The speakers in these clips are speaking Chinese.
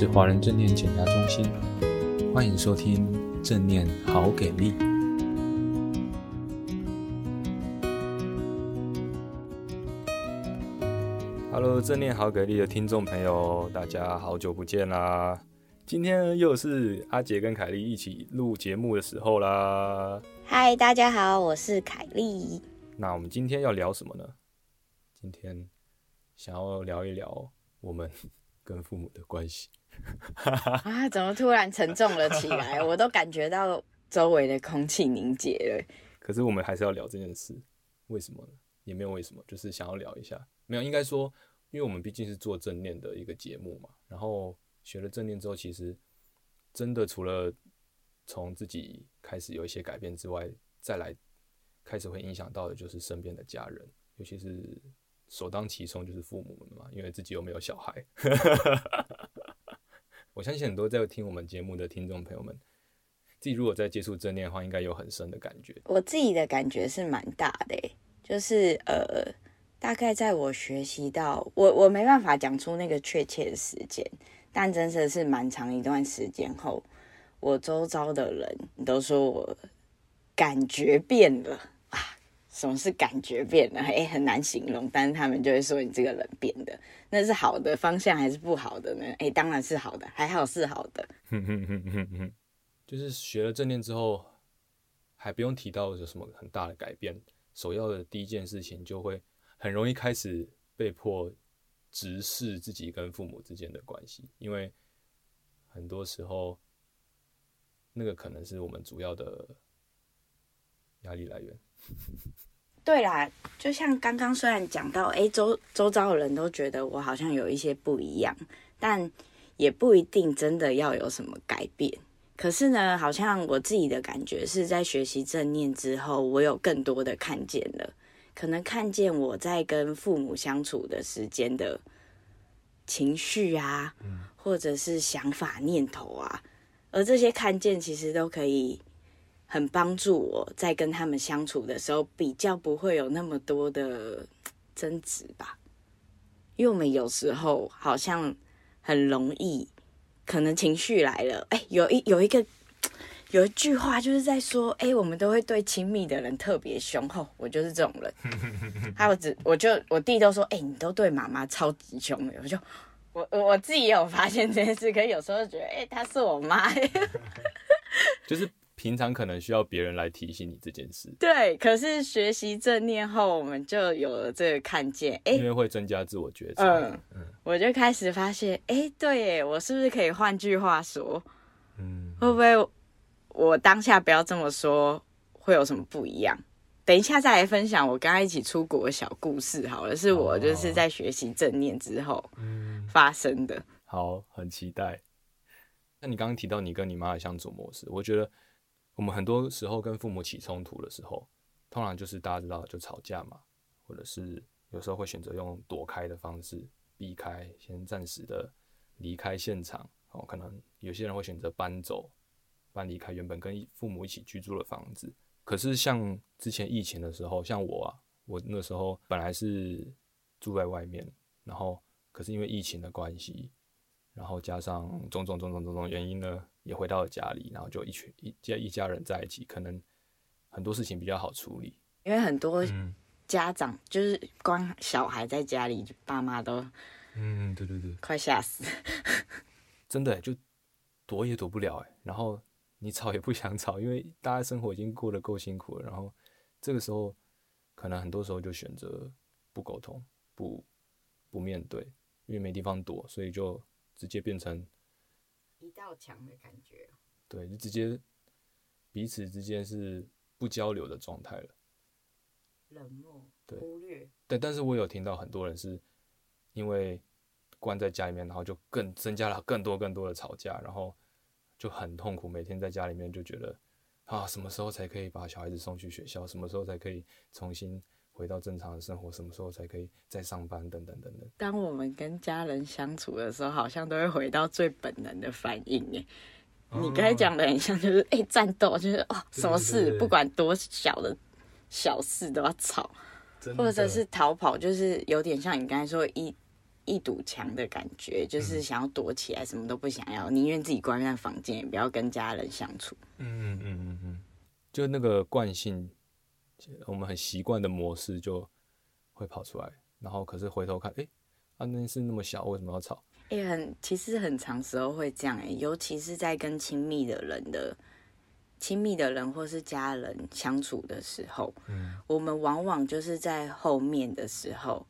是华人正念减压中心，欢迎收听正念好给力。Hello，正念好给力的听众朋友，大家好久不见啦！今天又是阿杰跟凯莉一起录节目的时候啦。嗨，大家好，我是凯莉。那我们今天要聊什么呢？今天想要聊一聊我们 跟父母的关系。啊，怎么突然沉重了起来？我都感觉到周围的空气凝结了。可是我们还是要聊这件事，为什么呢？也没有为什么，就是想要聊一下。没有，应该说，因为我们毕竟是做正念的一个节目嘛。然后学了正念之后，其实真的除了从自己开始有一些改变之外，再来。开始会影响到的就是身边的家人，尤其是首当其冲就是父母们嘛，因为自己又没有小孩。我相信很多在听我们节目的听众朋友们，自己如果在接触正念的话，应该有很深的感觉。我自己的感觉是蛮大的，就是呃，大概在我学习到我我没办法讲出那个确切的时间，但真的是蛮长一段时间后，我周遭的人都说我感觉变了。什么是感觉变了？哎，很难形容，但是他们就会说你这个人变的，那是好的方向还是不好的呢？哎，当然是好的，还好是好的。哼哼哼哼哼，就是学了正念之后，还不用提到有什么很大的改变，首要的第一件事情就会很容易开始被迫直视自己跟父母之间的关系，因为很多时候那个可能是我们主要的压力来源。对啦，就像刚刚虽然讲到，哎，周周遭的人都觉得我好像有一些不一样，但也不一定真的要有什么改变。可是呢，好像我自己的感觉是在学习正念之后，我有更多的看见了，可能看见我在跟父母相处的时间的情绪啊，或者是想法念头啊，而这些看见其实都可以。很帮助我在跟他们相处的时候，比较不会有那么多的争执吧。因为我们有时候好像很容易，可能情绪来了，哎，有一有一个有一句话就是在说，哎，我们都会对亲密的人特别凶厚。我就是这种人。还有只我就我弟都说，哎，你都对妈妈超级凶的。我就我我自己也有发现这件事，可是有时候觉得，哎，她是我妈。就是。平常可能需要别人来提醒你这件事，对。可是学习正念后，我们就有了这个看见，哎、欸，因为会增加自我觉察。嗯嗯，我就开始发现，哎、欸，对耶，我是不是可以换句话说，嗯，会不会我当下不要这么说，会有什么不一样？等一下再来分享我跟他一起出国的小故事好了，是我就是在学习正念之后发生的。嗯、好，很期待。那你刚刚提到你跟你妈的相处模式，我觉得。我们很多时候跟父母起冲突的时候，通常就是大家知道就吵架嘛，或者是有时候会选择用躲开的方式避开，先暂时的离开现场。哦，可能有些人会选择搬走，搬离开原本跟父母一起居住的房子。可是像之前疫情的时候，像我啊，我那时候本来是住在外面，然后可是因为疫情的关系，然后加上种种种种种种原因呢。也回到了家里，然后就一群一家一家人在一起，可能很多事情比较好处理。因为很多家长就是光小孩在家里，爸妈都嗯，对对对，快吓死，真的就躲也躲不了哎。然后你吵也不想吵，因为大家生活已经过得够辛苦了。然后这个时候，可能很多时候就选择不沟通，不不面对，因为没地方躲，所以就直接变成。一道墙的感觉，对，就直接彼此之间是不交流的状态了，冷漠，对，忽略，对。但是我有听到很多人是因为关在家里面，然后就更增加了更多更多的吵架，然后就很痛苦，每天在家里面就觉得啊，什么时候才可以把小孩子送去学校？什么时候才可以重新？回到正常的生活，什么时候才可以再上班？等等等等。当我们跟家人相处的时候，好像都会回到最本能的反应。哎、哦，你刚才讲的很像，就是哎，战斗，就是哦，什么事不管多小的小事都要吵，或者是逃跑，就是有点像你刚才说一一堵墙的感觉，就是想要躲起来，什么都不想要，宁愿自己关在房间，也不要跟家人相处。嗯嗯嗯嗯，就那个惯性，我们很习惯的模式就会跑出来，然后可是回头看，哎、欸，啊，那是那么小，为什么要吵？哎、欸、很，其实很长时候会这样、欸，尤其是在跟亲密的人的亲密的人或是家人相处的时候，嗯，我们往往就是在后面的时候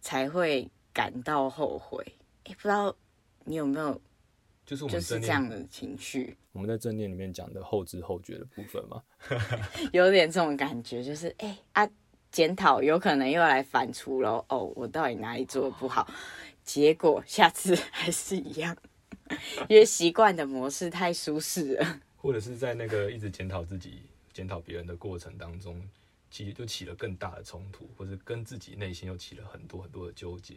才会感到后悔。哎、欸，不知道你有没有，就是我们就是这样的情绪。我们在正念里面讲的后知后觉的部分嘛，有点这种感觉，就是哎、欸、啊，检讨有可能又来反刍了。哦，我到底哪里做的不好？结果下次还是一样，因为习惯的模式太舒适了，或者是在那个一直检讨自己、检讨别人的过程当中，其实就起了更大的冲突，或者跟自己内心又起了很多很多的纠结、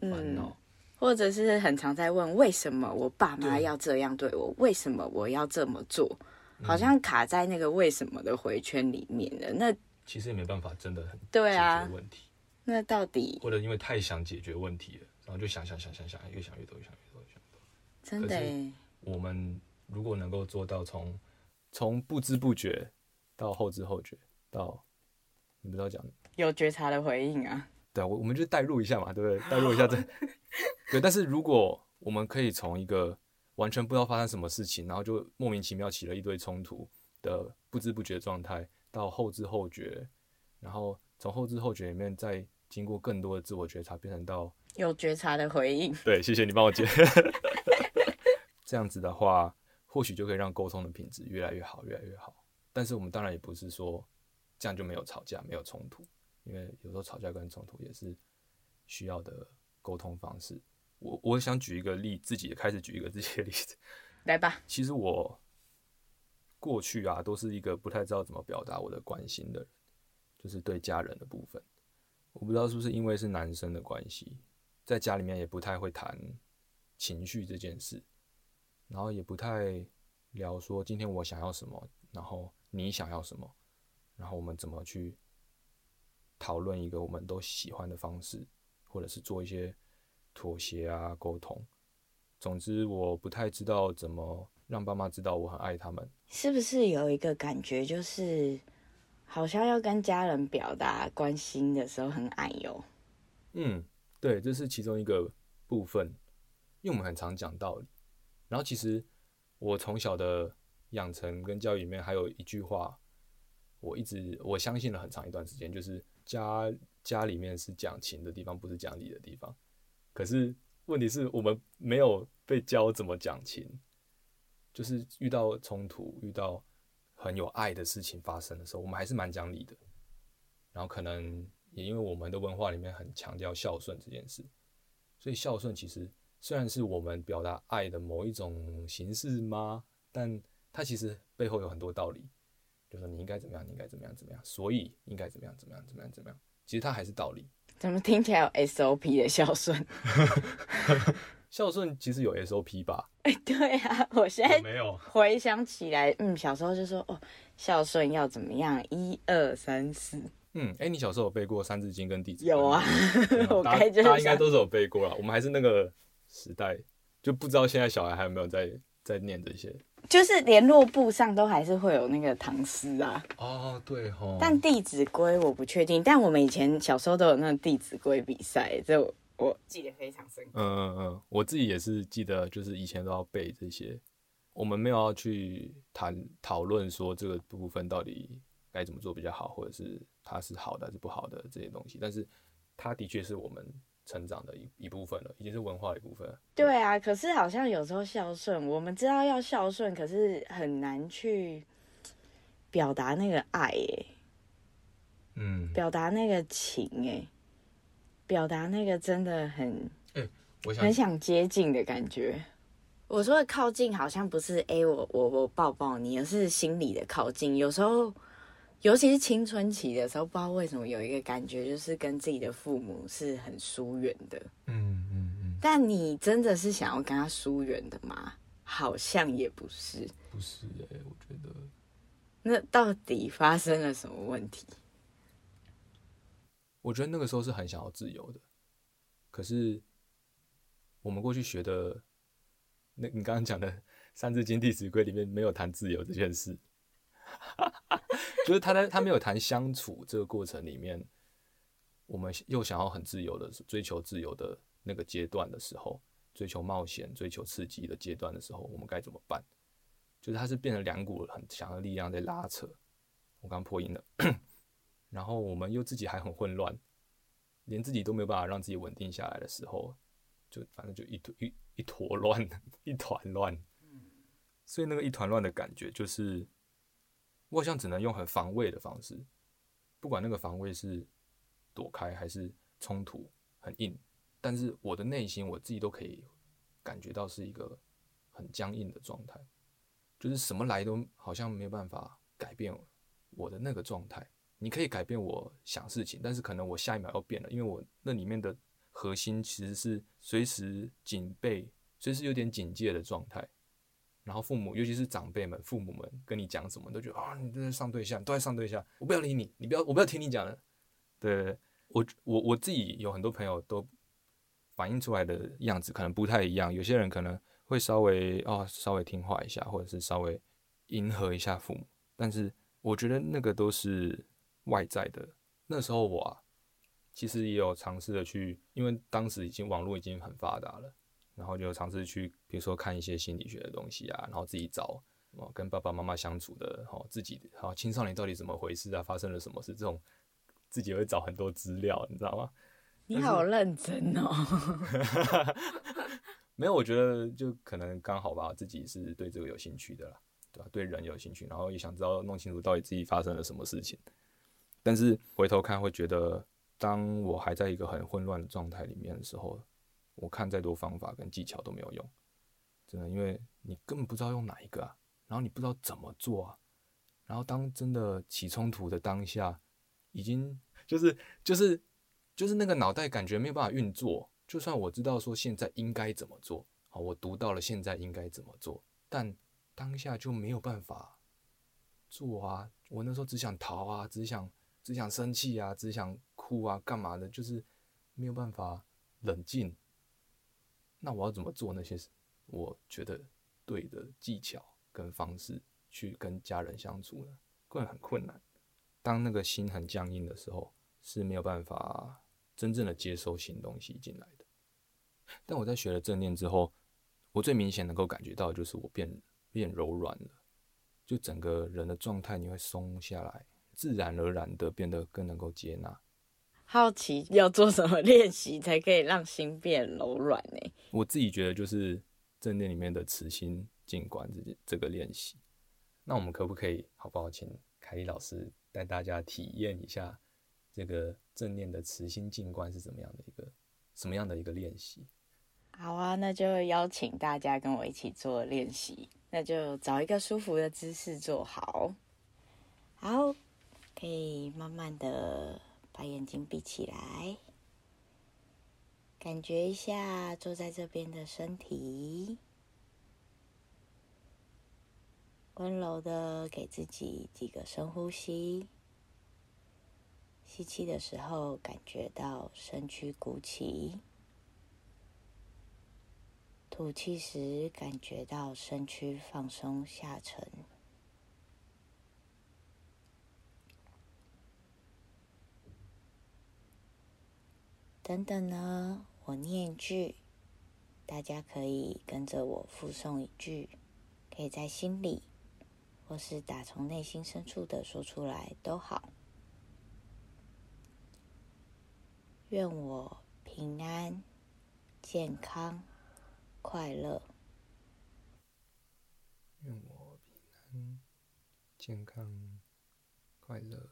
烦恼、嗯，或者是很常在问为什么我爸妈要这样对我，为什么我要这么做，好像卡在那个为什么的回圈里面了。那其实也没办法，真的很对啊，问题。那到底或者因为太想解决问题了。然后就想想想想想，越想越多，越想越多，越想越多。真的。我们如果能够做到从从不知不觉到后知后觉，到你不知道讲有觉察的回应啊。对，我我们就代入一下嘛，对不对？代入一下这。对，但是如果我们可以从一个完全不知道发生什么事情，然后就莫名其妙起了一堆冲突的不知不觉状态，到后知后觉，然后从后知后觉里面再经过更多的自我觉察，变成到。有觉察的回应，对，谢谢你帮我接。这样子的话，或许就可以让沟通的品质越来越好，越来越好。但是我们当然也不是说这样就没有吵架、没有冲突，因为有时候吵架跟冲突也是需要的沟通方式。我我想举一个例，自己也开始举一个自己的例子，来吧。其实我过去啊，都是一个不太知道怎么表达我的关心的人，就是对家人的部分，我不知道是不是因为是男生的关系。在家里面也不太会谈情绪这件事，然后也不太聊说今天我想要什么，然后你想要什么，然后我们怎么去讨论一个我们都喜欢的方式，或者是做一些妥协啊沟通。总之，我不太知道怎么让爸妈知道我很爱他们。是不是有一个感觉，就是好像要跟家人表达关心的时候很矮哟？嗯。对，这是其中一个部分，因为我们很常讲道理。然后其实我从小的养成跟教育里面还有一句话，我一直我相信了很长一段时间，就是家家里面是讲情的地方，不是讲理的地方。可是问题是我们没有被教怎么讲情，就是遇到冲突、遇到很有爱的事情发生的时候，我们还是蛮讲理的。然后可能。也因为我们的文化里面很强调孝顺这件事，所以孝顺其实虽然是我们表达爱的某一种形式吗？但它其实背后有很多道理，就是说你应该怎么样，你应该怎么样怎么样，所以应该怎么样怎么样怎么样怎么样。其实它还是道理。怎么听起来有 SOP 的孝顺？孝顺其实有 SOP 吧？哎、欸，对啊，我现在没有回想起来，嗯，小时候就说哦，孝顺要怎么样，一二三四。嗯，哎、欸，你小时候有背过《三字经》跟《弟子规》？有啊，我该就大家应该都是有背过了。我们还是那个时代，就不知道现在小孩还有没有在在念这些。就是联络簿上都还是会有那个唐诗啊。哦，对哦。但《弟子规》我不确定，但我们以前小时候都有那个《弟子规》比赛，这我，我记得非常深刻。嗯嗯嗯，我自己也是记得，就是以前都要背这些。我们没有要去谈讨论说这个部分到底该怎么做比较好，或者是。它是好的还是不好的这些东西，但是它的确是我们成长的一一部分了，已经是文化的一部分了。对啊，可是好像有时候孝顺，我们知道要孝顺，可是很难去表达那个爱，哎，嗯，表达那个情，哎，表达那个真的很，欸，我想很想接近的感觉。我说的靠近，好像不是哎，我我我抱抱你，而是心里的靠近。有时候。尤其是青春期的时候，不知道为什么有一个感觉，就是跟自己的父母是很疏远的。嗯嗯嗯。但你真的是想要跟他疏远的吗？好像也不是。不是哎、欸，我觉得。那到底发生了什么问题？我觉得那个时候是很想要自由的，可是我们过去学的，那你刚刚讲的《三字经》《弟子规》里面没有谈自由这件事，就是他在他没有谈相处这个过程里面，我们又想要很自由的追求自由的那个阶段的时候，追求冒险、追求刺激的阶段的时候，我们该怎么办？就是它是变成两股很强的力量在拉扯。我刚破音了，然后我们又自己还很混乱，连自己都没有办法让自己稳定下来的时候，就反正就一坨一一坨乱，一团乱。所以那个一团乱的感觉，就是我好像只能用很防卫的方式，不管那个防卫是。躲开还是冲突很硬，但是我的内心我自己都可以感觉到是一个很僵硬的状态，就是什么来都好像没有办法改变我的那个状态。你可以改变我想事情，但是可能我下一秒要变了，因为我那里面的核心其实是随时警备、随时有点警戒的状态。然后父母，尤其是长辈们、父母们跟你讲什么，都觉得啊，你都在上对象，都在上对象，我不要理你，你不要，我不要听你讲了，对。我我我自己有很多朋友都反映出来的样子可能不太一样，有些人可能会稍微哦稍微听话一下，或者是稍微迎合一下父母，但是我觉得那个都是外在的。那时候我啊，其实也有尝试的去，因为当时已经网络已经很发达了，然后就尝试去，比如说看一些心理学的东西啊，然后自己找哦跟爸爸妈妈相处的哦自己哦青少年到底怎么回事啊，发生了什么事这种。自己会找很多资料，你知道吗？你好认真哦。没有，我觉得就可能刚好吧，自己是对这个有兴趣的啦，对吧？对人有兴趣，然后也想知道弄清楚到底自己发生了什么事情。但是回头看，会觉得当我还在一个很混乱的状态里面的时候，我看再多方法跟技巧都没有用，真的，因为你根本不知道用哪一个啊，然后你不知道怎么做啊，然后当真的起冲突的当下。已经就是就是就是那个脑袋感觉没有办法运作，就算我知道说现在应该怎么做，好，我读到了现在应该怎么做，但当下就没有办法做啊！我那时候只想逃啊，只想只想生气啊，只想哭啊，干嘛的？就是没有办法冷静。那我要怎么做那些我觉得对的技巧跟方式去跟家人相处呢？会很困难。当那个心很僵硬的时候，是没有办法真正的接收新东西进来的。但我在学了正念之后，我最明显能够感觉到，就是我变变柔软了，就整个人的状态你会松下来，自然而然的变得更能够接纳。好奇要做什么练习才可以让心变柔软呢？我自己觉得就是正念里面的慈心静观这这个练习。那我们可不可以好不好，请凯莉老师？带大家体验一下这个正念的慈心静观是怎么样的一个什么样的一个练习？好啊，那就邀请大家跟我一起做练习。那就找一个舒服的姿势坐好，好，可以慢慢的把眼睛闭起来，感觉一下坐在这边的身体。温柔的给自己几个深呼吸，吸气的时候感觉到身躯鼓起，吐气时感觉到身躯放松下沉。等等呢，我念一句，大家可以跟着我附送一句，可以在心里。或是打从内心深处的说出来都好。愿我平安、健康、快乐。愿我平安、健康、快乐。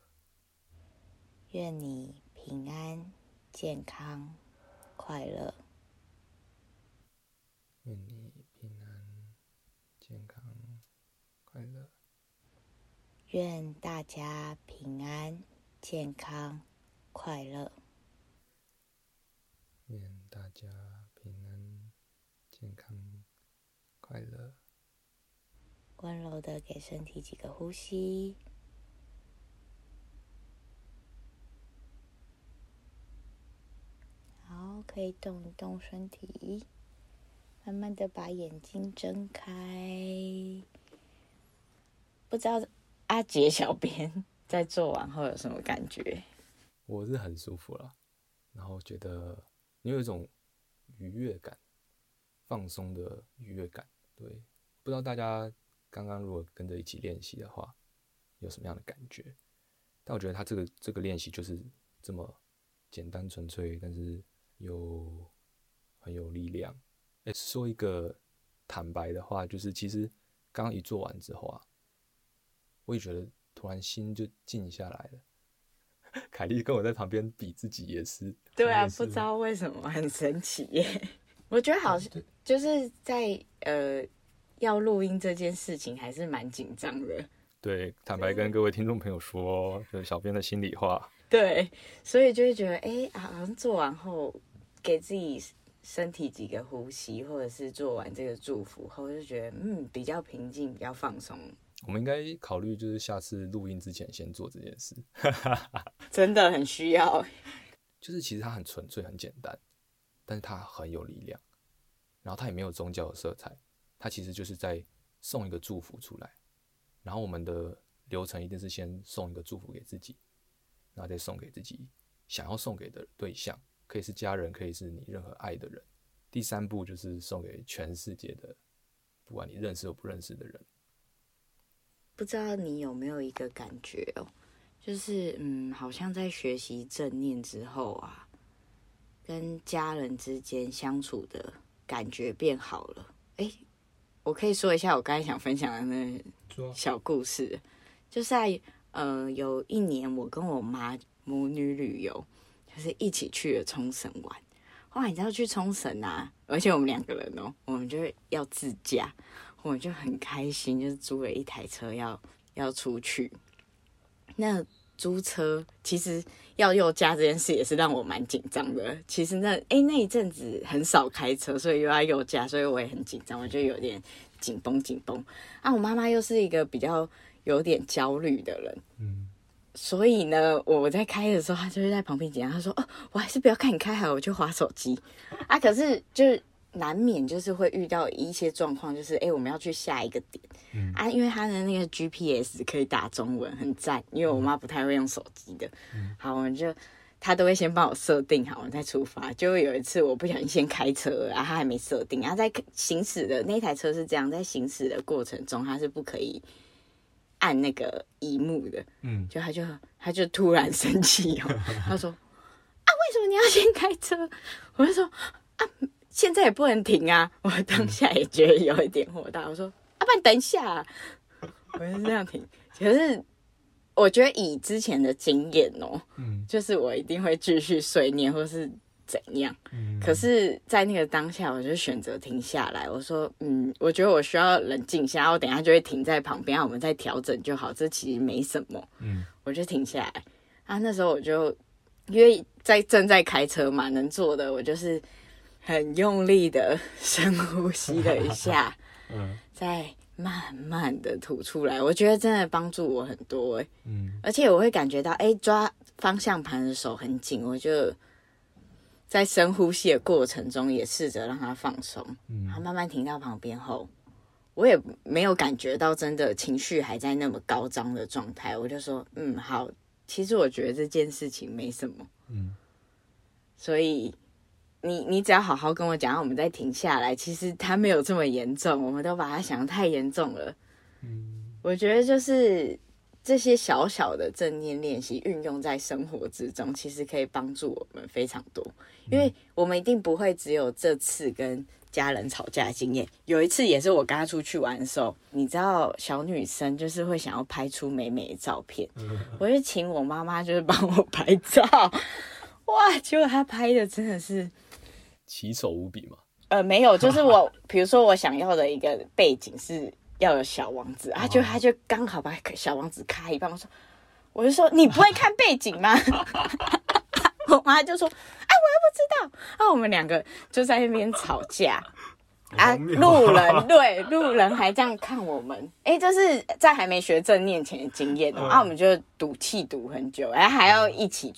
愿你平安、健康、快乐。愿你平安、健康、快乐。愿大家平安、健康、快乐。愿大家平安、健康、快乐。温柔的给身体几个呼吸，好，可以动一动身体。慢慢的把眼睛睁开。不知道阿杰小编 在做完后有什么感觉？我是很舒服了，然后觉得你有一种愉悦感，放松的愉悦感。对，不知道大家刚刚如果跟着一起练习的话，有什么样的感觉？但我觉得他这个这个练习就是这么简单纯粹，但是又很有力量。哎，说一个坦白的话，就是其实刚刚一做完之后啊。我也觉得突然心就静下来了。凯莉跟我在旁边比自己也是。对啊，不知道为什么很神奇耶。我觉得好像就是在呃要录音这件事情还是蛮紧张的。对，坦白跟各位听众朋友说，就是小编的心里话。对，所以就会觉得哎，好像做完后给自己身体几个呼吸，或者是做完这个祝福后，就觉得嗯比较平静，比较放松。我们应该考虑，就是下次录音之前先做这件事，真的很需要。就是其实它很纯粹、很简单，但是它很有力量。然后它也没有宗教的色彩，它其实就是在送一个祝福出来。然后我们的流程一定是先送一个祝福给自己，然后再送给自己想要送给的对象，可以是家人，可以是你任何爱的人。第三步就是送给全世界的，不管你认识或不认识的人。不知道你有没有一个感觉哦，就是嗯，好像在学习正念之后啊，跟家人之间相处的感觉变好了。哎，我可以说一下我刚才想分享的那小故事，就是在呃有一年我跟我妈母女旅游，就是一起去了冲绳玩。哇，你知道去冲绳啊，而且我们两个人哦，我们就要自驾。我就很开心，就是租了一台车要要出去。那租车其实要又加这件事也是让我蛮紧张的。其实那哎、那一阵子很少开车，所以又要右驾，所以我也很紧张，我就有点紧绷紧绷。啊，我妈妈又是一个比较有点焦虑的人，嗯，所以呢，我在开的时候，他就会在旁边讲，他说：“哦，我还是不要看你开好，我去划手机。”啊，可是就是。难免就是会遇到一些状况，就是哎、欸，我们要去下一个点，嗯、啊，因为他的那个 GPS 可以打中文，很赞。因为我妈不太会用手机的，嗯、好，我们就他都会先帮我设定好，我再出发。就有一次我不小心先开车，啊，他还没设定，然后在行驶的那台车是这样，在行驶的过程中，他是不可以按那个一幕的，嗯，就他就他就突然生气哦，他说啊，为什么你要先开车？我就说啊。现在也不能停啊！我当下也觉得有一点火大，我说：“啊，不然等一下啊。”我是这样停。可是我觉得以之前的经验哦，嗯，就是我一定会继续碎念或是怎样。嗯，可是，在那个当下，我就选择停下来。我说：“嗯，我觉得我需要冷静下，我等一下就会停在旁边，我们再调整就好。这其实没什么。”嗯，我就停下来。啊，那时候我就因为在正在开车嘛，能做的我就是。很用力的深呼吸了一下，嗯，再慢慢的吐出来。我觉得真的帮助我很多，欸，嗯，而且我会感觉到，哎，欸，抓方向盘的手很紧，我就在深呼吸的过程中也试着让他放松，嗯，它慢慢停到旁边后，我也没有感觉到真的情绪还在那么高涨的状态，我就说，嗯，好，其实我觉得这件事情没什么，嗯，所以。你你只要好好跟我讲，我们再停下来。其实他没有这么严重，我们都把他想得太严重了。嗯，我觉得就是这些小小的正念练习运用在生活之中，其实可以帮助我们非常多。因为我们一定不会只有这次跟家人吵架的经验，有一次也是我跟他出去玩的时候，你知道小女生就是会想要拍出美美的照片，我就请我妈妈就是帮我拍照。哇，结果她拍的真的是。奇丑无比嘛？呃，没有，就是我，比如说我想要的一个背景是要有小王子啊，就他就刚好把小王子开一半，我说，我就说你不会看背景吗？我妈就说，哎，我又不知道。啊，我们两个就在那边吵架啊，路人对路人还这样看我们，哎，这是在还没学正念前的经验哦。啊，我们就赌气赌很久，哎，还要一起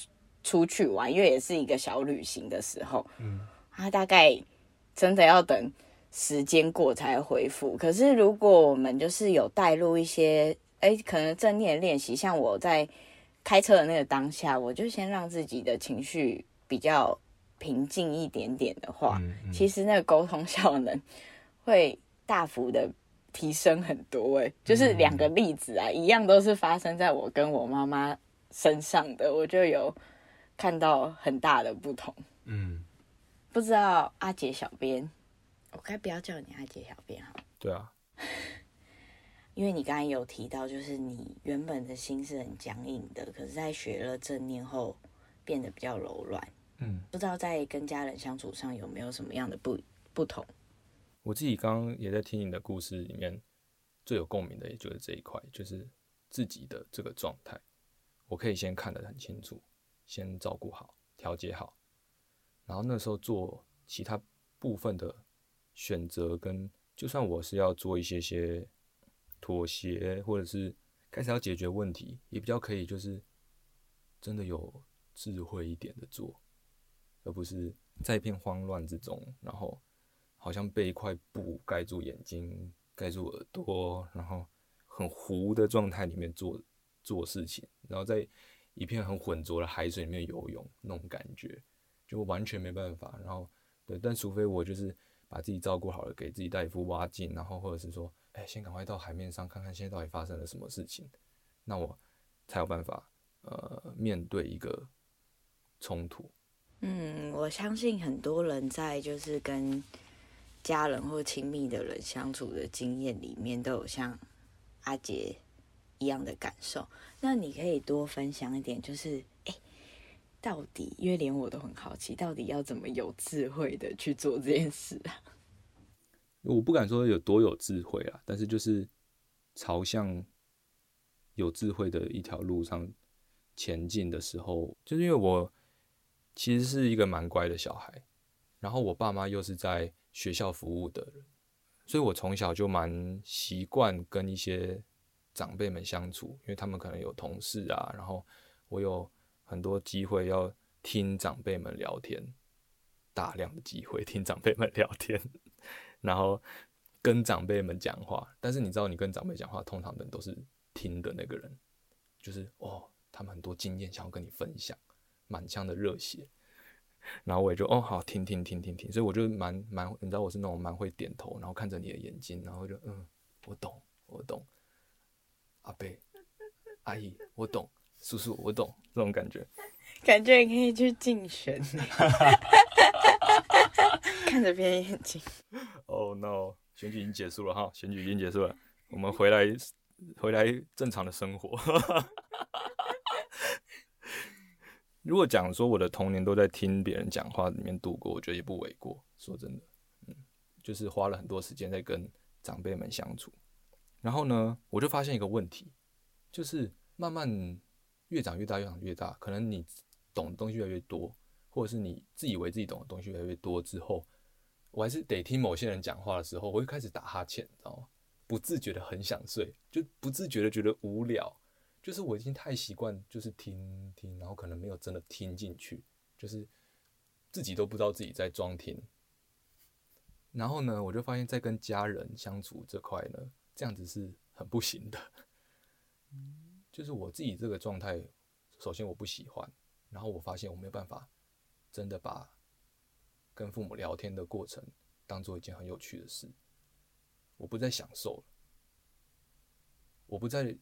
出去玩，因为也是一个小旅行的时候，嗯。啊大概真的要等时间过才恢复。可是如果我们就是有带入一些，哎，可能正念练习，像我在开车的那个当下，我就先让自己的情绪比较平静一点点的话，嗯嗯、其实那个沟通效能会大幅的提升很多。哎，就是两个例子啊，嗯、一样都是发生在我跟我妈妈身上的，我就有看到很大的不同。嗯，不知道阿杰小编。我该不要叫你阿杰小编哈？对啊，因为你刚才有提到，就是你原本的心是很僵硬的，可是在学了正念后变得比较柔软。嗯，不知道在跟家人相处上有没有什么样的不不同？我自己刚刚也在听你的故事里面，最有共鸣的也就是这一块，就是自己的这个状态，我可以先看得很清楚，先照顾好、调节好，然后那时候做其他部分的。选择跟就算我是要做一些些妥协，或者是开始要解决问题，也比较可以，就是真的有智慧一点的做，而不是在一片慌乱之中，然后好像被一块布盖住眼睛、盖住耳朵，然后很糊的状态里面做做事情，然后在一片很浑浊的海水里面游泳那种感觉，就完全没办法。然后对，但除非我就是。把自己照顾好了，给自己带一副蛙镜，然后或者是说，哎、先赶快到海面上看看现在到底发生了什么事情，那我才有办法呃面对一个冲突。嗯，我相信很多人在就是跟家人或亲密的人相处的经验里面，都有像阿杰一样的感受。那你可以多分享一点，就是哎。到底，因为连我都很好奇，到底要怎么有智慧的去做这件事啊？我不敢说有多有智慧啊，但是就是朝向有智慧的一条路上前进的时候，就是因为我其实是一个蛮乖的小孩，然后我爸妈又是在学校服务的人，所以我从小就蛮习惯跟一些长辈们相处，因为他们可能有同事啊，然后我有。很多机会要听长辈们聊天，大量的机会 听长辈们聊天，然后跟长辈们讲话。但是你知道，你跟长辈讲话，通常人都是听的那个人，就是哦，他们很多经验想要跟你分享，满腔的热血。然后我也就哦，好，听听听听听。所以我就蛮蛮，你知道我是那种蛮会点头，然后看着你的眼睛，然后就嗯，我懂，我懂。阿伯，阿姨，我懂。叔叔，我懂这种感觉，感觉你可以去竞选，看着别人眼睛。Oh no！选举已经结束了哈，选举已经结束了，我们回来回来正常的生活。如果讲说我的童年都在听别人讲话里面度过，我觉得也不为过。说真的，嗯，就是花了很多时间在跟长辈们相处，然后呢，我就发现一个问题，就是慢慢。越长越大，越长越大，可能你懂的东西越来越多，或者是你自以为自己懂的东西越来越多之后，我还是得听某些人讲话的时候，我会开始打哈欠，知道吗？不自觉的很想睡，就不自觉的觉得无聊，就是我已经太习惯，就是听听，然后可能没有真的听进去，就是自己都不知道自己在装听。然后呢，我就发现，在跟家人相处这块呢，这样子是很不行的。就是我自己这个状态，首先我不喜欢，然后我发现我没有办法真的把跟父母聊天的过程当做一件很有趣的事，我不再享受了，我不再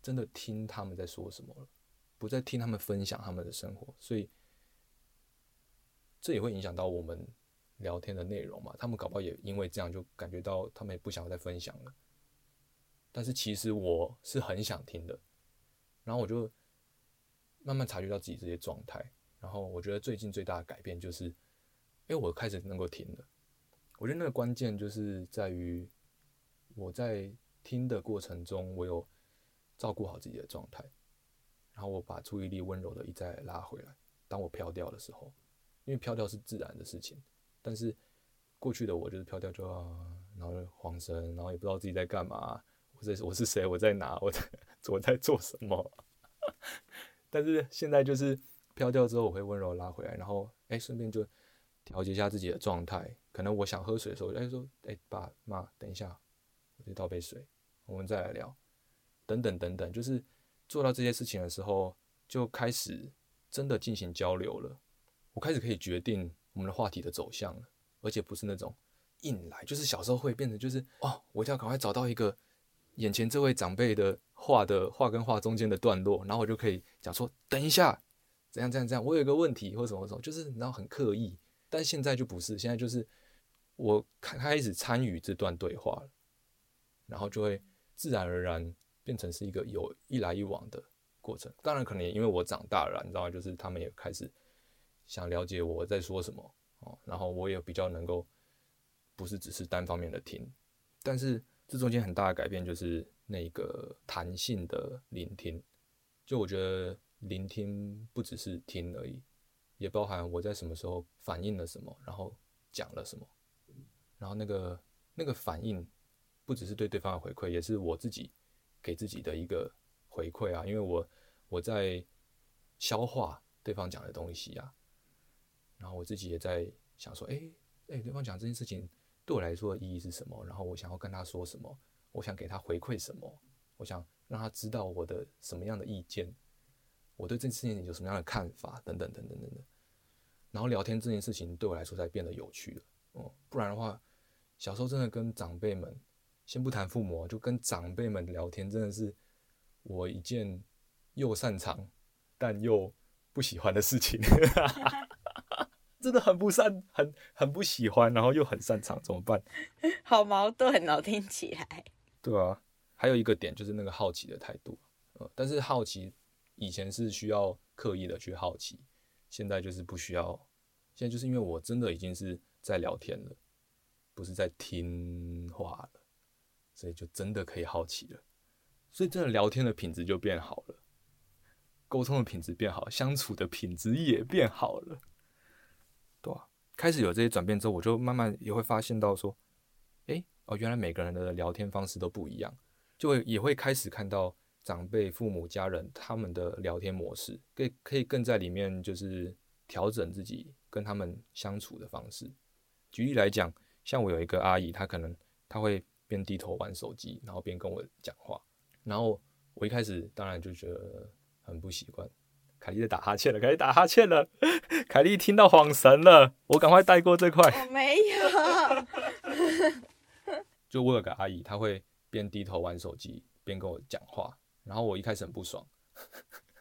真的听他们在说什么了，不再听他们分享他们的生活，所以这也会影响到我们聊天的内容嘛。他们搞不好也因为这样就感觉到他们也不想再分享了，但是其实我是很想听的。然后我就慢慢察觉到自己这些状态，然后我觉得最近最大的改变就是，哎，我开始能够听了。我觉得那个关键就是在于我在听的过程中，我有照顾好自己的状态，然后我把注意力温柔的一再拉回来。当我飘掉的时候，因为飘掉是自然的事情，但是过去的我就是飘掉就，然后就慌神，然后也不知道自己在干嘛，我是我是谁，我在哪，我在。我在做什么？但是现在就是飘掉之后，我会温柔拉回来，然后哎，顺便就调节一下自己的状态。可能我想喝水的时候，哎，说，哎，爸妈，等一下，我去倒杯水，我们再来聊。等等等等，就是做到这些事情的时候，就开始真的进行交流了。我开始可以决定我们的话题的走向了，而且不是那种硬来，就是小时候会变成就是哦，我一定要赶快找到一个眼前这位长辈的话的话跟话中间的段落，然后我就可以讲说，等一下。怎样怎样怎样？我有一个问题或什么什么，就是你知道很刻意，但现在就不是，现在就是我开开始参与这段对话了，然后就会自然而然变成是一个有一来一往的过程。当然，可能也因为我长大了，你知道？就是他们也开始想了解我在说什么哦，然后我也比较能够不是只是单方面的听，但是这中间很大的改变就是那个弹性的聆听，就我觉得。聆听不只是听而已，也包含我在什么时候反应了什么，然后讲了什么，然后那个那个反应不只是对对方的回馈，也是我自己给自己的一个回馈啊，因为我我在消化对方讲的东西啊，然后我自己也在想说，哎哎，对方讲这件事情对我来说的意义是什么？然后我想要跟他说什么？我想给他回馈什么？我想让他知道我的什么样的意见。我对这件事情有什么样的看法？等等等等等等，然后聊天这件事情对我来说才变得有趣了。哦，不然的话，小时候真的跟长辈们，先不谈父母，就跟长辈们聊天，真的是我一件又擅长但又不喜欢的事情。真的很不擅，很很不喜欢，然后又很擅长，怎么办？好矛盾哦，听起来。对啊，还有一个点就是那个好奇的态度。呃，但是好奇。以前是需要刻意的去好奇，现在就是不需要。现在就是因为我真的已经是在聊天了，不是在听话了，所以就真的可以好奇了。所以真的聊天的品质就变好了，沟通的品质变好，相处的品质也变好了。对啊，开始有这些转变之后，我就慢慢也会发现到说，诶，哦，原来每个人的聊天方式都不一样，就会也会开始看到。长辈、父母、家人，他们的聊天模式，可以可以更在里面，就是调整自己跟他们相处的方式。举例来讲，像我有一个阿姨，她可能她会边低头玩手机，然后边跟我讲话。然后我一开始当然就觉得很不习惯。凯莉在打哈欠了，凯莉打哈欠了，凯莉听到恍神了，我赶快带过这块。我没有。就我有个阿姨，她会边低头玩手机边跟我讲话。然后我一开始很不爽，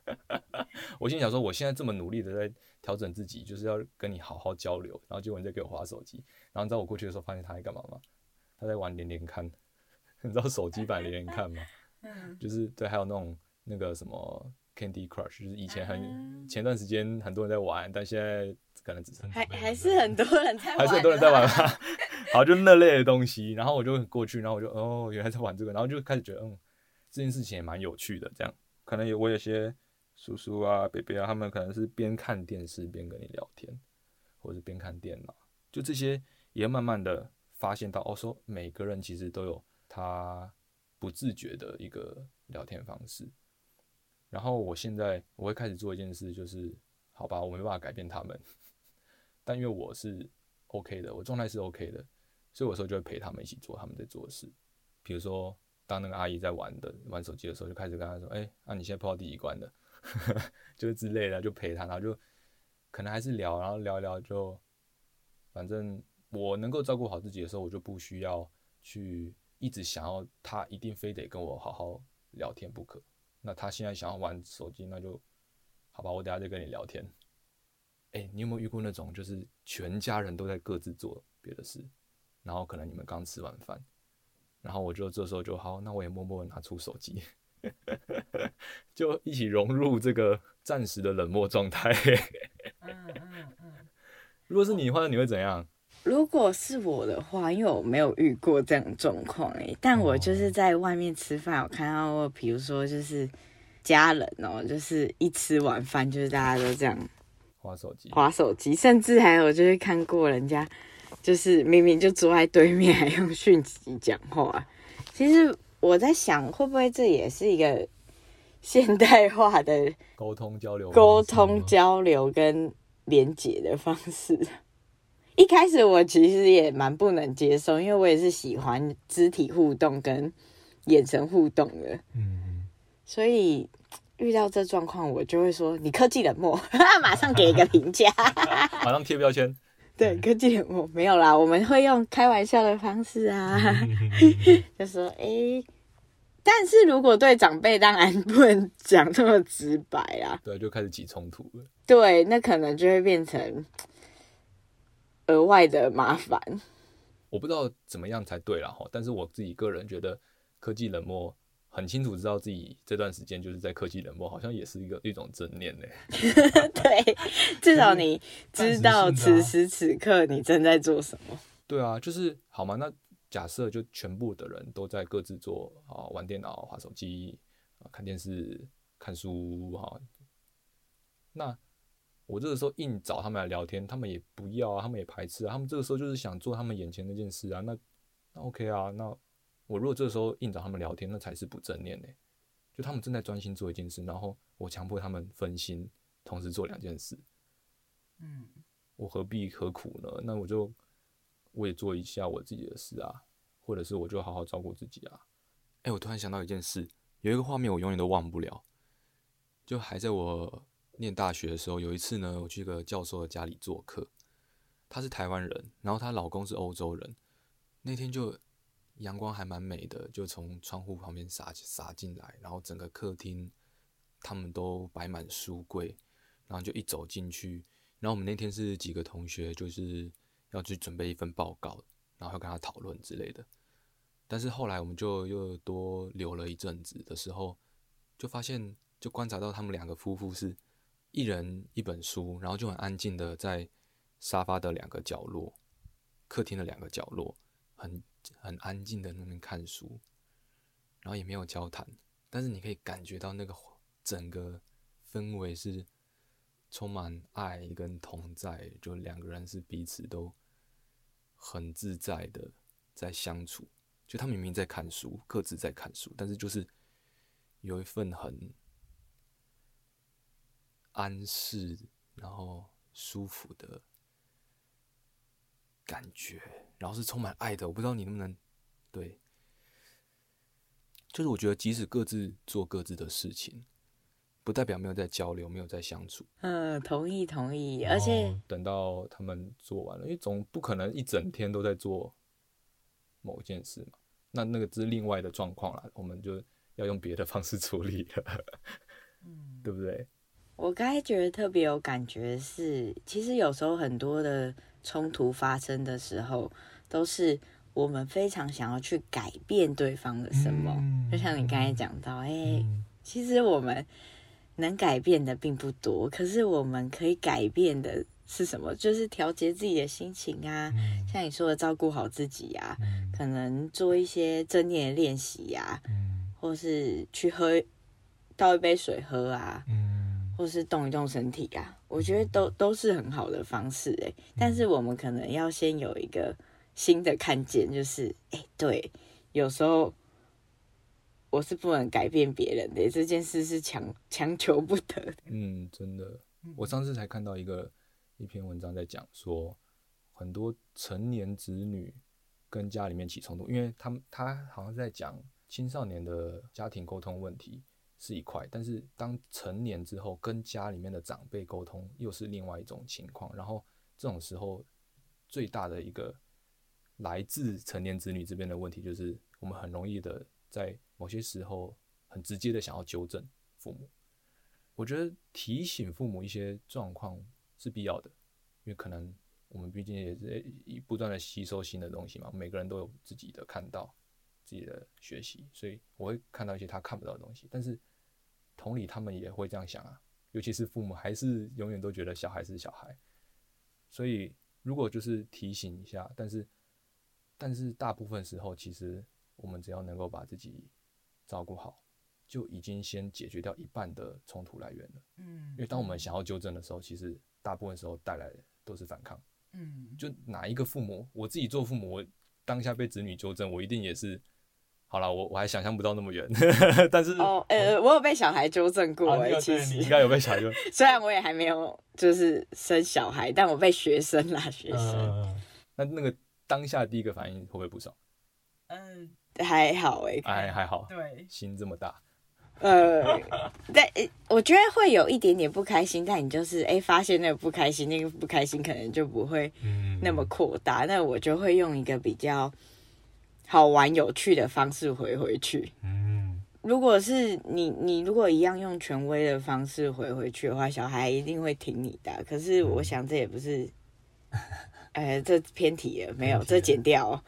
我心想说，我现在这么努力的在调整自己，就是要跟你好好交流，然后结果你在给我划手机，然后你知道我过去的时候发现他在干嘛吗？他在玩连连看，你知道手机版连连看吗？就是对，还有那种那个什么 Candy Crush，就是以前很前段时间很多人在玩，但现在可能只剩还还是很多人在玩，还是很多人在玩吗？好，就那类的东西，然后我就过去，然后我就哦，原来在玩这个，然后就开始觉得嗯。这件事情也蛮有趣的，这样可能有我有些叔叔啊、伯伯啊，他们可能是边看电视边跟你聊天，或者是边看电脑，就这些也慢慢的发现到，哦，说每个人其实都有他不自觉的一个聊天方式。然后我现在我会开始做一件事，就是好吧，我没办法改变他们，但因为我是 OK 的，我状态是 OK 的，所以有时候就会陪他们一起做他们在做的事，比如说。当那个阿姨在玩的玩手机的时候，就开始跟她说：“哎、那、你现在破到第几关了？”就是之类的，就陪她，然后就可能还是聊，然后聊一聊就，反正我能够照顾好自己的时候，我就不需要去一直想要她一定非得跟我好好聊天不可。那她现在想要玩手机，那就好吧，我等下再跟你聊天。哎、你有没有遇过那种就是全家人都在各自做别的事，然后可能你们刚吃完饭？然后我就这时候就好，那我也默默拿出手机，就一起融入这个暂时的冷漠状态。嗯嗯嗯。如果是你的话，你会怎样？如果是我的话，因为我没有遇过这样的状况哎，但我就是在外面吃饭，我看到过，比如说就是家人哦，就是一吃完饭，就是大家都这样划手机，划手机，甚至还有就是看过人家。就是明明就坐在对面，还用讯息讲话。其实我在想，会不会这也是一个现代化的沟通交流、沟通交流跟连结的方式？一开始我其实也蛮不能接受，因为我也是喜欢肢体互动跟眼神互动的。嗯，所以遇到这状况，我就会说你科技冷漠，马上给一个评价，马上贴标签。对，科技冷漠没有啦，我们会用开玩笑的方式啊，就说哎、欸，但是如果对长辈，当然不能讲这么直白啊。对，就开始起冲突了。对，那可能就会变成额外的麻烦。我不知道怎么样才对啦哈，但是我自己个人觉得科技冷漠。很清楚知道自己这段时间就是在科技冷漠，好像也是一个一种正念呢。对，至少你知道此时此刻你正在做什么。对啊，就是好吗？那假设就全部的人都在各自做啊，玩电脑、划手机、看电视、看书哈。那我这个时候硬找他们来聊天，他们也不要啊，他们也排斥啊。他们这个时候就是想做他们眼前那件事啊。那那 OK 啊，那。我如果这个时候硬找他们聊天，那才是不正念呢。就他们正在专心做一件事，然后我强迫他们分心，同时做两件事。嗯，我何必何苦呢？那我就我也做一下我自己的事啊，或者是我就好好照顾自己啊。哎，我突然想到一件事，有一个画面我永远都忘不了。就还在我念大学的时候，有一次呢，我去一个教授的家里做客，她是台湾人，然后她老公是欧洲人，那天就。阳光还蛮美的，就从窗户旁边洒洒进来，然后整个客厅他们都摆满书柜，然后就一走进去，然后我们那天是几个同学，就是要去准备一份报告，然后要跟他讨论之类的。但是后来我们就又多留了一阵子的时候，就发现就观察到他们两个夫妇是一人一本书，然后就很安静的在沙发的两个角落，客厅的两个角落，很。很安静的那边看书，然后也没有交谈，但是你可以感觉到那个整个氛围是充满爱跟同在，就两个人是彼此都很自在的在相处。就他明明在看书，各自在看书，但是就是有一份很安适，然后舒服的感觉。然后是充满爱的，我不知道你能不能，对，就是我觉得即使各自做各自的事情，不代表没有在交流，没有在相处。嗯，同意同意，而且等到他们做完了，因为总不可能一整天都在做某件事嘛，那那个是另外的状况了，我们就要用别的方式处理了，嗯，对不对？我刚才觉得特别有感觉是，其实有时候很多的。冲突发生的时候，都是我们非常想要去改变对方的什么。嗯、就像你刚才讲到，哎、欸，嗯、其实我们能改变的并不多，可是我们可以改变的是什么？就是调节自己的心情啊，嗯、像你说的，照顾好自己啊，嗯、可能做一些正念的练习呀，嗯、或是去喝倒一杯水喝啊。嗯或是动一动身体啊，我觉得都都是很好的方式诶。但是我们可能要先有一个新的看见，就是哎，对，有时候我是不能改变别人的，这件事是强强求不得的。嗯，真的，我上次才看到一个一篇文章在讲说，很多成年子女跟家里面起冲突，因为他们他好像在讲青少年的家庭沟通问题。是一块，但是当成年之后，跟家里面的长辈沟通又是另外一种情况。然后这种时候，最大的一个来自成年子女这边的问题，就是我们很容易的在某些时候很直接的想要纠正父母。我觉得提醒父母一些状况是必要的，因为可能我们毕竟也是不断的吸收新的东西嘛，每个人都有自己的看到。自己的学习，所以我会看到一些他看不到的东西。但是同理，他们也会这样想啊，尤其是父母，还是永远都觉得小孩是小孩。所以如果就是提醒一下，但是但是大部分时候，其实我们只要能够把自己照顾好，就已经先解决掉一半的冲突来源了。嗯，因为当我们想要纠正的时候，其实大部分时候带来的都是反抗。嗯，就哪一个父母，我自己做父母，我当下被子女纠正，我一定也是。好了，我我还想象不到那么远，但是哦，呃，我有被小孩纠正过哎、欸，其实你应该有被小孩纠正。虽然我也还没有就是生小孩，但我被学生啦，学生。呃、那那个当下第一个反应会不会不爽？嗯，还好哎、欸，还还好，对，心这么大。呃，但，我觉得会有一点点不开心，但你就是哎、欸，发现那个不开心，那个不开心可能就不会那么扩大，嗯、那我就会用一个比较。好玩有趣的方式回回去。嗯，如果是你，你如果一样用权威的方式回回去的话，小孩一定会听你的。可是我想这也不是，哎、呃，这偏题了，没有，这剪掉、喔。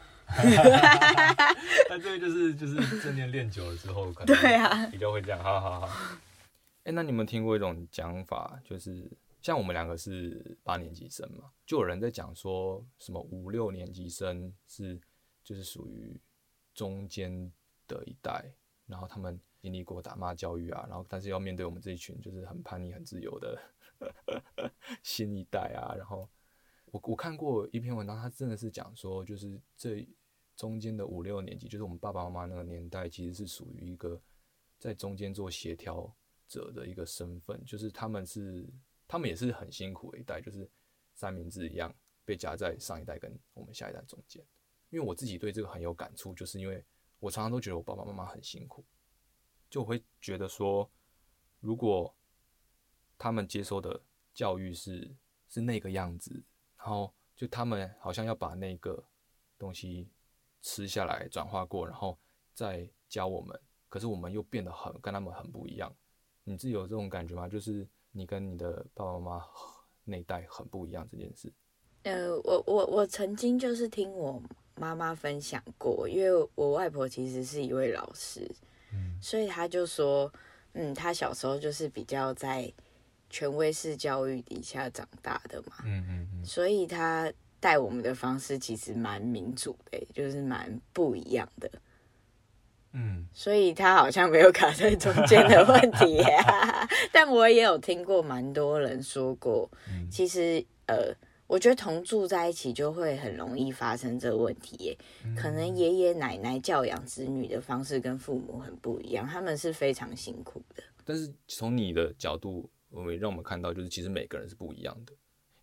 那这个就是就是正念练久了之后，可能对啊，比较会这样。好好好。哎、欸，那你们听过一种讲法，就是像我们两个是八年级生嘛，就有人在讲说什么五六年级生是。就是属于中间的一代，然后他们经历过打骂教育啊，然后但是要面对我们这一群就是很叛逆、很自由的 新一代啊。然后我我看过一篇文章，他真的是讲说，就是这中间的五六年级，就是我们爸爸妈妈那个年代，其实是属于一个在中间做协调者的一个身份，就是他们是他们也是很辛苦的一代，就是三明治一样被夹在上一代跟我们下一代中间。因为我自己对这个很有感触，就是因为我常常都觉得我爸爸妈妈很辛苦，就会觉得说，如果他们接受的教育是是那个样子，然后就他们好像要把那个东西吃下来转化过，然后再教我们，可是我们又变得很跟他们很不一样。你自己有这种感觉吗？就是你跟你的爸爸妈妈那一代很不一样这件事。呃，我我我曾经就是听我。妈妈分享过，因为我外婆其实是一位老师，嗯，所以她就说，嗯，她小时候就是比较在权威式教育底下长大的嘛，嗯嗯嗯，所以她带我们的方式其实蛮民主的，就是蛮不一样的，嗯，所以她好像没有卡在中间的问题啊，但我也有听过蛮多人说过，其实呃。我觉得同住在一起就会很容易发生这个问题耶。可能爷爷奶奶教养子女的方式跟父母很不一样，他们是非常辛苦的。但是从你的角度，我们让我们看到，就是其实每个人是不一样的。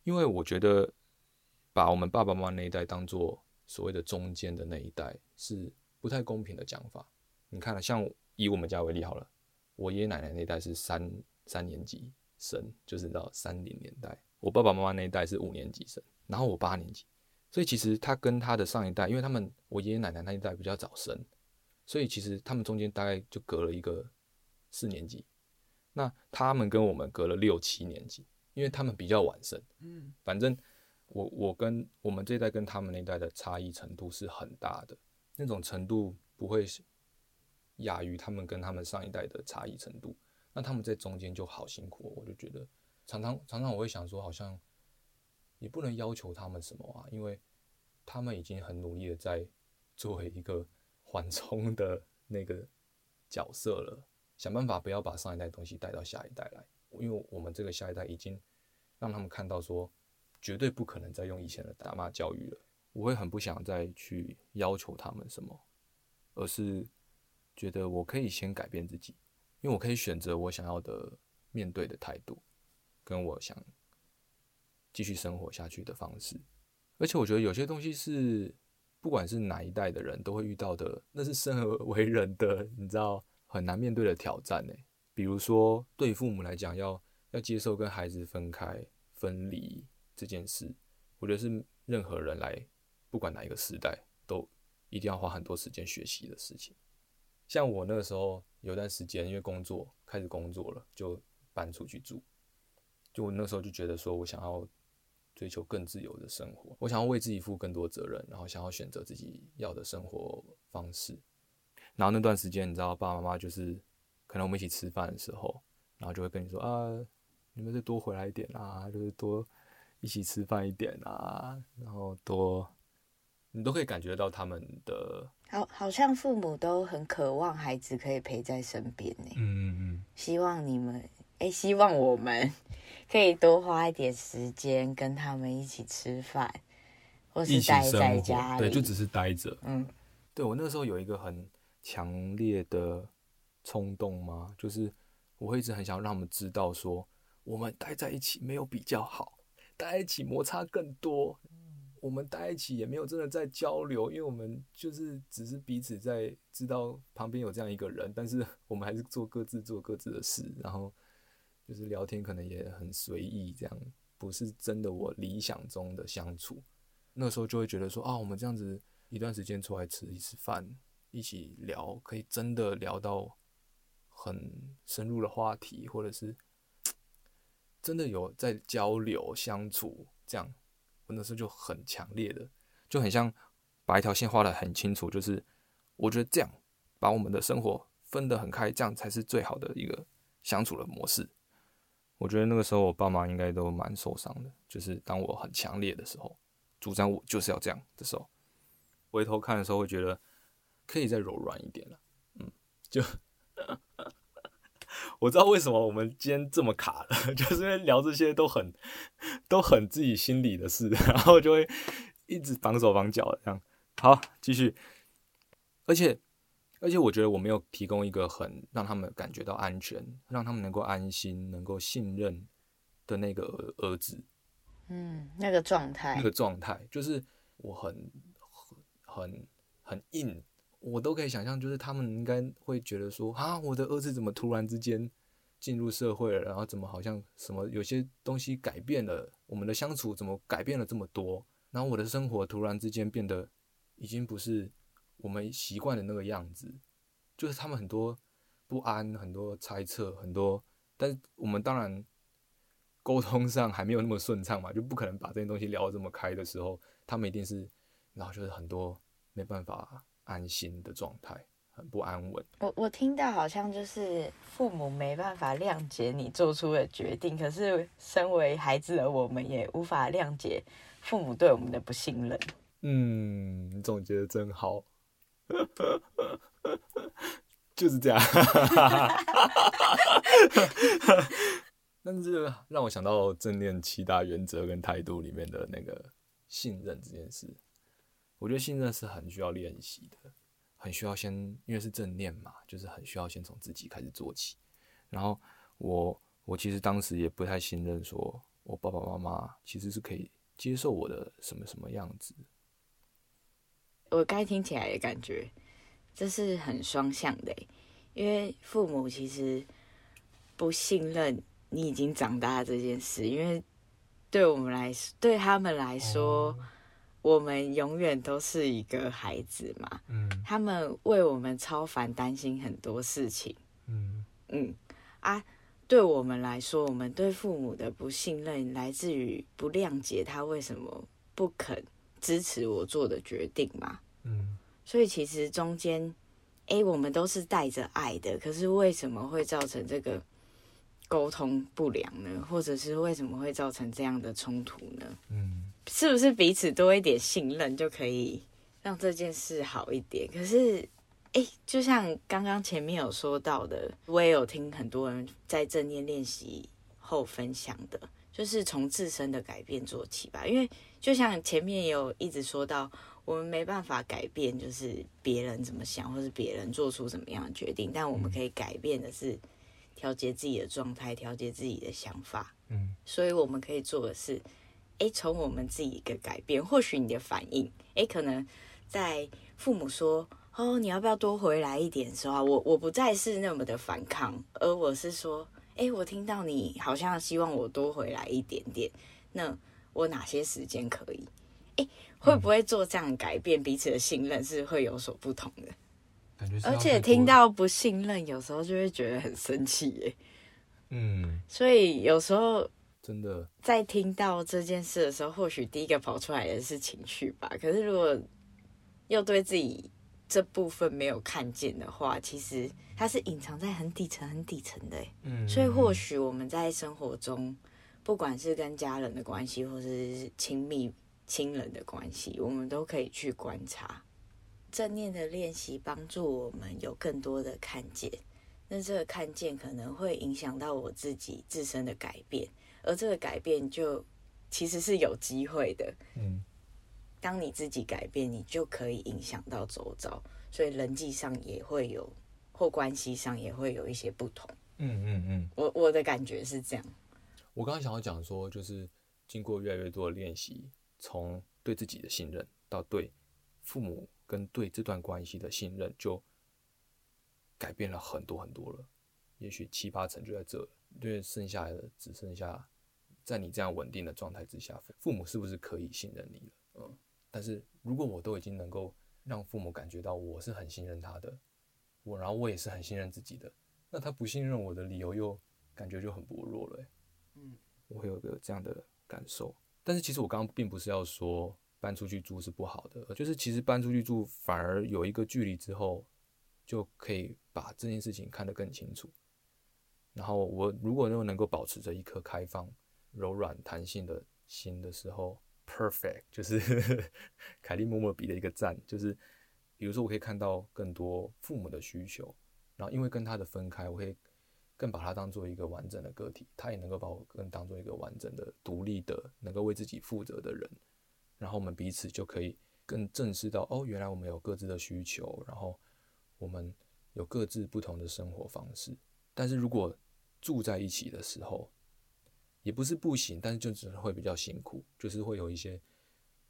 因为我觉得把我们爸爸妈妈那一代当做所谓的中间的那一代是不太公平的讲法。你看，像以我们家为例好了，我爷爷奶奶那一代是三三年级生，就是到三零年代。我爸爸妈妈那一代是五年级生，然后我八年级，所以其实他跟他的上一代，因为他们我爷爷奶奶那一代比较早生，所以其实他们中间大概就隔了一个四年级。那他们跟我们隔了六七年级，因为他们比较晚生。嗯，反正我我跟我们这一代跟他们那一代的差异程度是很大的，那种程度不会亚于他们跟他们上一代的差异程度。那他们在中间就好辛苦，我就觉得。常常常常我会想说，好像也不能要求他们什么啊，因为他们已经很努力的在作为一个缓冲的那个角色了，想办法不要把上一代东西带到下一代来，因为我们这个下一代已经让他们看到说，绝对不可能再用以前的打骂教育了。我会很不想再去要求他们什么，而是觉得我可以先改变自己，因为我可以选择我想要的面对的态度。跟我想继续生活下去的方式，而且我觉得有些东西是不管是哪一代的人都会遇到的，那是生而为人的，你知道很难面对的挑战呢。比如说，对父母来讲，要要接受跟孩子分开、分离这件事，我觉得是任何人来，不管哪一个时代，都一定要花很多时间学习的事情。像我那个时候有段时间，因为工作开始工作了，就搬出去住。就我那时候就觉得说，我想要追求更自由的生活，我想要为自己负更多责任，然后想要选择自己要的生活方式。然后那段时间，你知道，爸爸妈妈就是可能我们一起吃饭的时候，然后就会跟你说啊，你们再多回来一点啊，就是多一起吃饭一点啊，然后多，你都可以感觉到他们的，好，好像父母都很渴望孩子可以陪在身边呢。嗯嗯嗯，希望你们，哎，希望我们。可以多花一点时间跟他们一起吃饭，或是待在家里，对，就只是待着。嗯，对，我那时候有一个很强烈的冲动吗？就是我会一直很想让他们知道说，我们待在一起没有比较好，待在一起摩擦更多。我们待在一起也没有真的在交流，因为我们就是只是彼此在知道旁边有这样一个人，但是 我们还是做各自做各自的事，然后就是聊天可能也很随意，这样不是真的我理想中的相处。那时候就会觉得说啊，我们这样子一段时间出来吃一次饭，一起聊，可以真的聊到很深入的话题，或者是真的有在交流相处这样。我那时候就很强烈的，就很像把一条线画得很清楚，就是我觉得这样把我们的生活分得很开，这样才是最好的一个相处的模式。我觉得那个时候我爸妈应该都蛮受伤的，就是当我很强烈的时候，主张我就是要这样的时候，回头看的时候会觉得可以再柔软一点了。嗯，就。我知道为什么我们今天这么卡了，就是因为聊这些都很都很自己心里的事，然后就会一直绑手绑脚的这样。好，继续。而且而且，我觉得我没有提供一个很让他们感觉到安全，让他们能够安心、能够信任的那个儿子。嗯，那个状态，那个状态就是我很很很硬。我都可以想象，就是他们应该会觉得说啊，我的儿子怎么突然之间进入社会了，然后怎么好像什么有些东西改变了，我们的相处怎么改变了这么多，然后我的生活突然之间变得已经不是我们习惯的那个样子，就是他们很多不安，很多猜测，很多，但是我们当然沟通上还没有那么顺畅嘛，就不可能把这些东西聊得这么开的时候，他们一定是，然后就是很多没办法。安心的状态，很不安稳。我我听到好像就是父母没办法谅解你做出的决定，可是身为孩子的我们也无法谅解父母对我们的不信任。嗯，你总结得真好，就是这样。但是这让我想到正念七大原则跟态度里面的那个信任这件事。我觉得信任是很需要练习的，很需要先，因为是正念嘛，就是很需要先从自己开始做起。然后我，我其实当时也不太信任，说我爸爸妈妈其实是可以接受我的什么什么样子。我该听起来的感觉，这是很双向的，因为父母其实不信任你已经长大这件事，因为对我们来说，对他们来说。哦我们永远都是一个孩子嘛，嗯，他们为我们超凡担心很多事情，嗯嗯啊，对我们来说，我们对父母的不信任来自于不谅解他为什么不肯支持我做的决定嘛，嗯，所以其实中间，哎，我们都是带着爱的，可是为什么会造成这个沟通不良呢？或者是为什么会造成这样的冲突呢？嗯。是不是彼此多一点信任就可以让这件事好一点？可是，哎、欸，就像刚刚前面有说到的，我也有听很多人在正念练习后分享的，就是从自身的改变做起吧。因为就像前面也有一直说到，我们没办法改变，就是别人怎么想，或是别人做出什么样的决定，但我们可以改变的是调节自己的状态，调节自己的想法。嗯，所以我们可以做的是。诶，从我们自己一个改变，或许你的反应，诶，可能在父母说“哦，你要不要多回来一点”的时候，我我不再是那么的反抗，而我是说，诶，我听到你好像希望我多回来一点点，那我哪些时间可以？诶，会不会做这样改变，彼此的信任是会有所不同的？感觉，而且听到不信任，有时候就会觉得很生气耶。嗯，所以有时候。真的，在听到这件事的时候，或许第一个跑出来的是情绪吧。可是，如果又对自己这部分没有看见的话，其实它是隐藏在很底层、很底层的。嗯，所以或许我们在生活中，不管是跟家人的关系，或是亲密亲人的关系，我们都可以去观察。正念的练习帮助我们有更多的看见，那这个看见可能会影响到我自己自身的改变。而这个改变就其实是有机会的，嗯，当你自己改变，你就可以影响到周遭，所以人际上也会有，或关系上也会有一些不同。嗯嗯嗯，我我的感觉是这样。我刚刚想要讲说，就是经过越来越多的练习，从对自己的信任到对父母跟对这段关系的信任，就改变了很多很多了。也许七八成就在这，因为剩下的只剩下在你这样稳定的状态之下，父母是不是可以信任你了？嗯，但是如果我都已经能够让父母感觉到我是很信任他的，我然后我也是很信任自己的，那他不信任我的理由又感觉就很薄弱了。嗯，我会有个这样的感受。但是其实我刚刚并不是要说搬出去住是不好的，就是其实搬出去住反而有一个距离之后，就可以把这件事情看得更清楚。然后我如果又能够保持着一颗开放、柔软、弹性的心的时候，perfect，就是 凯莉默默比的一个赞，就是比如说我可以看到更多父母的需求，然后因为跟他的分开，我会更把他当做一个完整的个体，他也能够把我更当做一个完整的、独立的、能够为自己负责的人，然后我们彼此就可以更正视到，哦，原来我们有各自的需求，然后我们有各自不同的生活方式，但是如果住在一起的时候，也不是不行，但是就只会比较辛苦，就是会有一些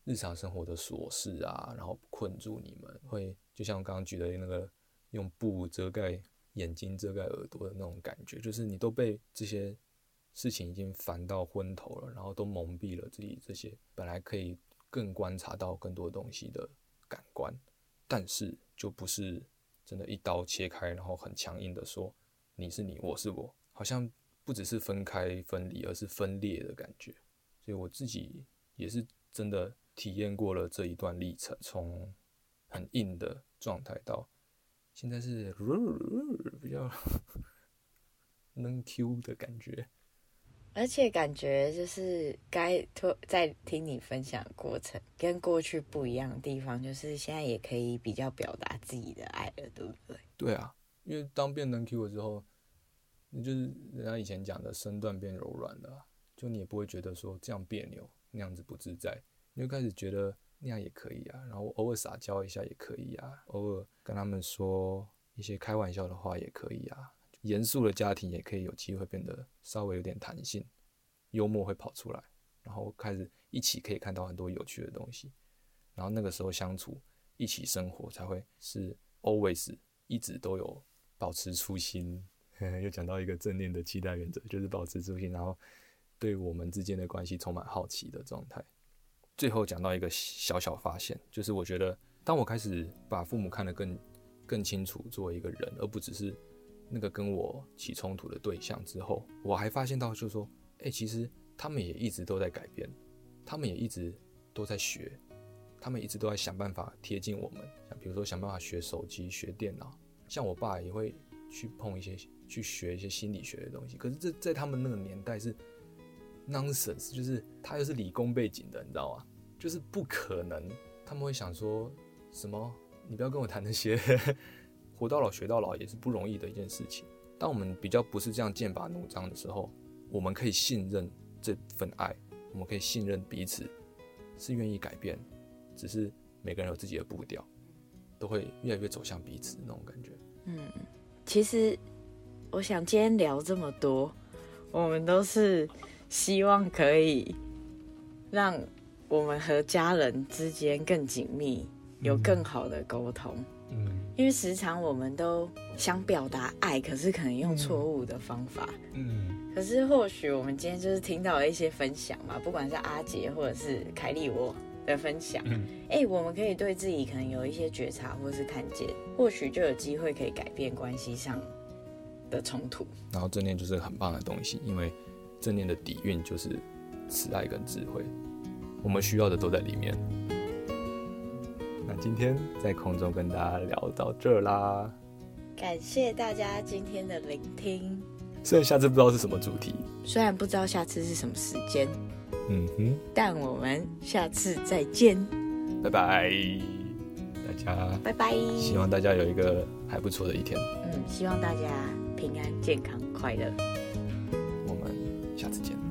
日常生活的琐事啊，然后困住你们，会就像我刚刚举的那个用布遮盖眼睛、遮盖耳朵的那种感觉，就是你都被这些事情已经烦到昏头了，然后都蒙蔽了自己这些本来可以更观察到更多东西的感官，但是就不是真的一刀切开，然后很强硬的说你是你，我是我。好像不只是分开分离，而是分裂的感觉。所以我自己也是真的体验过了这一段历程，从很硬的状态到现在是 比较 能 Q 的感觉。而且感觉就是该在听你分享过程，跟过去不一样的地方，就是现在也可以比较表达自己的爱了，对不对？对啊，因为当变能 Q 了之后。你就是人家以前讲的身段变柔软了，就你也不会觉得说这样别扭，那样子不自在，你就开始觉得那样也可以啊，然后偶尔撒娇一下也可以啊，偶尔跟他们说一些开玩笑的话也可以啊，严肃的家庭也可以有机会变得稍微有点弹性，幽默会跑出来，然后开始一起可以看到很多有趣的东西，然后那个时候相处一起生活才会是 always 一直都有保持初心。又讲到一个正念的期待原则，就是保持初心，然后对我们之间的关系充满好奇的状态。最后讲到一个小小发现，就是我觉得，当我开始把父母看得更更清楚，作为一个人，而不只是那个跟我起冲突的对象之后，我还发现到，就是说，哎，其实他们也一直都在改变，他们也一直都在学，他们一直都在想办法贴近我们，像比如说想办法学手机、学电脑，像我爸也会去碰一些。去学一些心理学的东西，可是这在他们那个年代是 nonsense，就是他又是理工背景的，你知道吗？就是不可能，他们会想说什么？你不要跟我谈那些，活到老学到老也是不容易的一件事情。当我们比较不是这样剑拔弩张的时候，我们可以信任这份爱，我们可以信任彼此是愿意改变，只是每个人有自己的步调，都会越来越走向彼此那种感觉。嗯，其实。我想今天聊这么多，我们都是希望可以让我们和家人之间更紧密，有更好的沟通。嗯，因为时常我们都想表达爱，可是可能用错误的方法。嗯，可是或许我们今天就是听到了一些分享嘛，不管是阿杰或者是凯莉我的分享，哎、欸，我们可以对自己可能有一些觉察，或是看见，或许就有机会可以改变关系上的冲突，然后正念就是很棒的东西，因为正念的底蕴就是慈爱跟智慧，我们需要的都在里面。那今天在空中跟大家聊到这儿啦，感谢大家今天的聆听。虽然下次不知道是什么主题，虽然不知道下次是什么时间，嗯哼，但我们下次再见，拜拜，大家拜拜，希望大家有一个还不错的一天，嗯，希望大家。平安、健康、快乐。下次见。